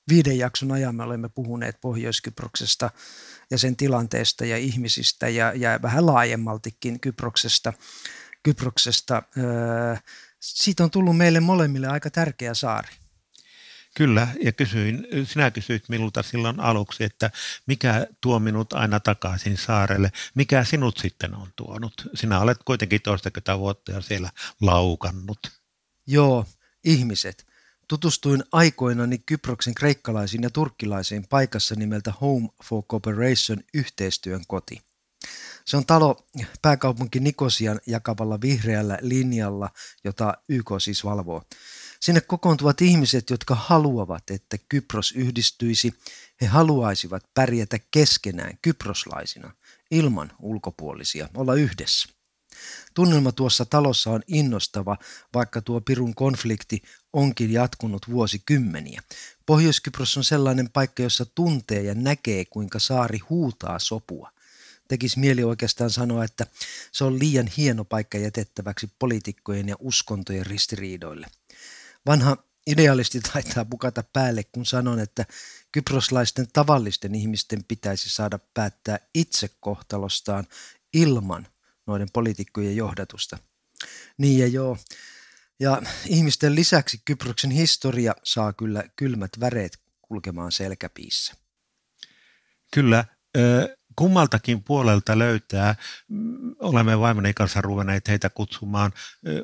Viiden jakson ajan me olemme puhuneet Pohjois-Kyproksesta ja sen tilanteesta ja ihmisistä ja, ja vähän laajemmaltikin Kyproksesta. Kyproksesta. Öö, siitä on tullut meille molemmille aika tärkeä saari. Kyllä, ja kysyin, sinä kysyit minulta silloin aluksi, että mikä tuo minut aina takaisin saarelle, mikä sinut sitten on tuonut? Sinä olet kuitenkin toistakymmentä vuotta ja siellä laukannut. Joo, ihmiset. Tutustuin aikoinani Kyproksen kreikkalaisiin ja turkkilaisiin paikassa nimeltä Home for Cooperation yhteistyön koti. Se on talo pääkaupunki Nikosian jakavalla vihreällä linjalla, jota YK siis valvoo. Sinne kokoontuvat ihmiset, jotka haluavat, että Kypros yhdistyisi. He haluaisivat pärjätä keskenään kyproslaisina, ilman ulkopuolisia, olla yhdessä. Tunnelma tuossa talossa on innostava, vaikka tuo Pirun konflikti onkin jatkunut vuosikymmeniä. Pohjois-Kypros on sellainen paikka, jossa tuntee ja näkee, kuinka saari huutaa sopua. Tekisi mieli oikeastaan sanoa, että se on liian hieno paikka jätettäväksi poliitikkojen ja uskontojen ristiriidoille. Vanha idealisti [laughs] taitaa pukata päälle, kun sanon, että kyproslaisten tavallisten ihmisten pitäisi saada päättää itse kohtalostaan ilman noiden poliitikkojen johdatusta. Niin ja joo. Ja ihmisten lisäksi Kyproksen historia saa kyllä kylmät väreet kulkemaan selkäpiissä. Kyllä kummaltakin puolelta löytää, mm, olemme vaimoni kanssa ruvenneet heitä kutsumaan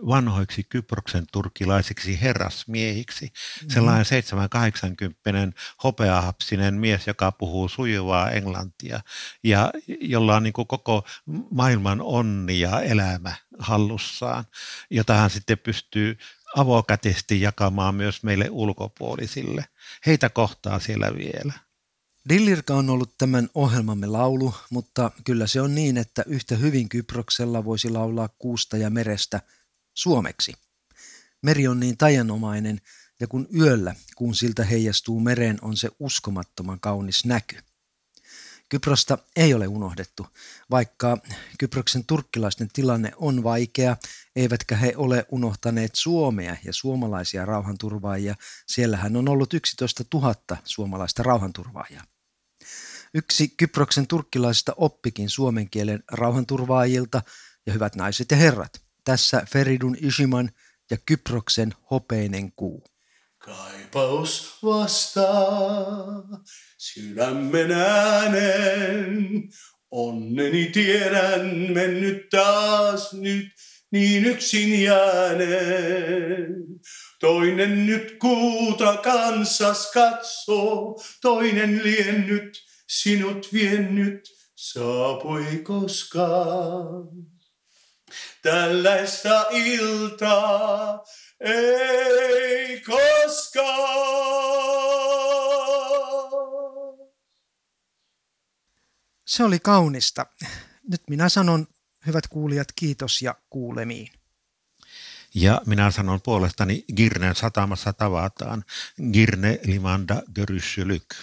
vanhoiksi Kyproksen turkilaisiksi herrasmiehiksi. Mm-hmm. Sellainen 780 hopeahapsinen mies, joka puhuu sujuvaa englantia ja jolla on niin koko maailman onni ja elämä hallussaan, jota hän sitten pystyy avokätisesti jakamaan myös meille ulkopuolisille. Heitä kohtaa siellä vielä. Dillirka on ollut tämän ohjelmamme laulu, mutta kyllä se on niin, että yhtä hyvin Kyproksella voisi laulaa kuusta ja merestä suomeksi. Meri on niin tajanomainen, ja kun yöllä, kun siltä heijastuu mereen, on se uskomattoman kaunis näky. Kyprosta ei ole unohdettu, vaikka Kyproksen turkkilaisten tilanne on vaikea, eivätkä he ole unohtaneet Suomea ja suomalaisia rauhanturvaajia. Siellähän on ollut 11 000 suomalaista rauhanturvaajaa. Yksi Kyproksen turkkilaisista oppikin suomen kielen rauhanturvaajilta ja hyvät naiset ja herrat. Tässä Feridun Ishiman ja Kyproksen hopeinen kuu. Kaipaus vastaa sydämen äänen. Onneni tiedän mennyt taas nyt niin yksin jääneen. Toinen nyt kuuta kansas katsoo, toinen liennyt sinut viennyt saapui koskaan. Tällaista iltaa ei koskaan. Se oli kaunista. Nyt minä sanon, hyvät kuulijat, kiitos ja kuulemiin. Ja minä sanon puolestani Girnen satamassa tavataan. Girne limanda göryssylyk.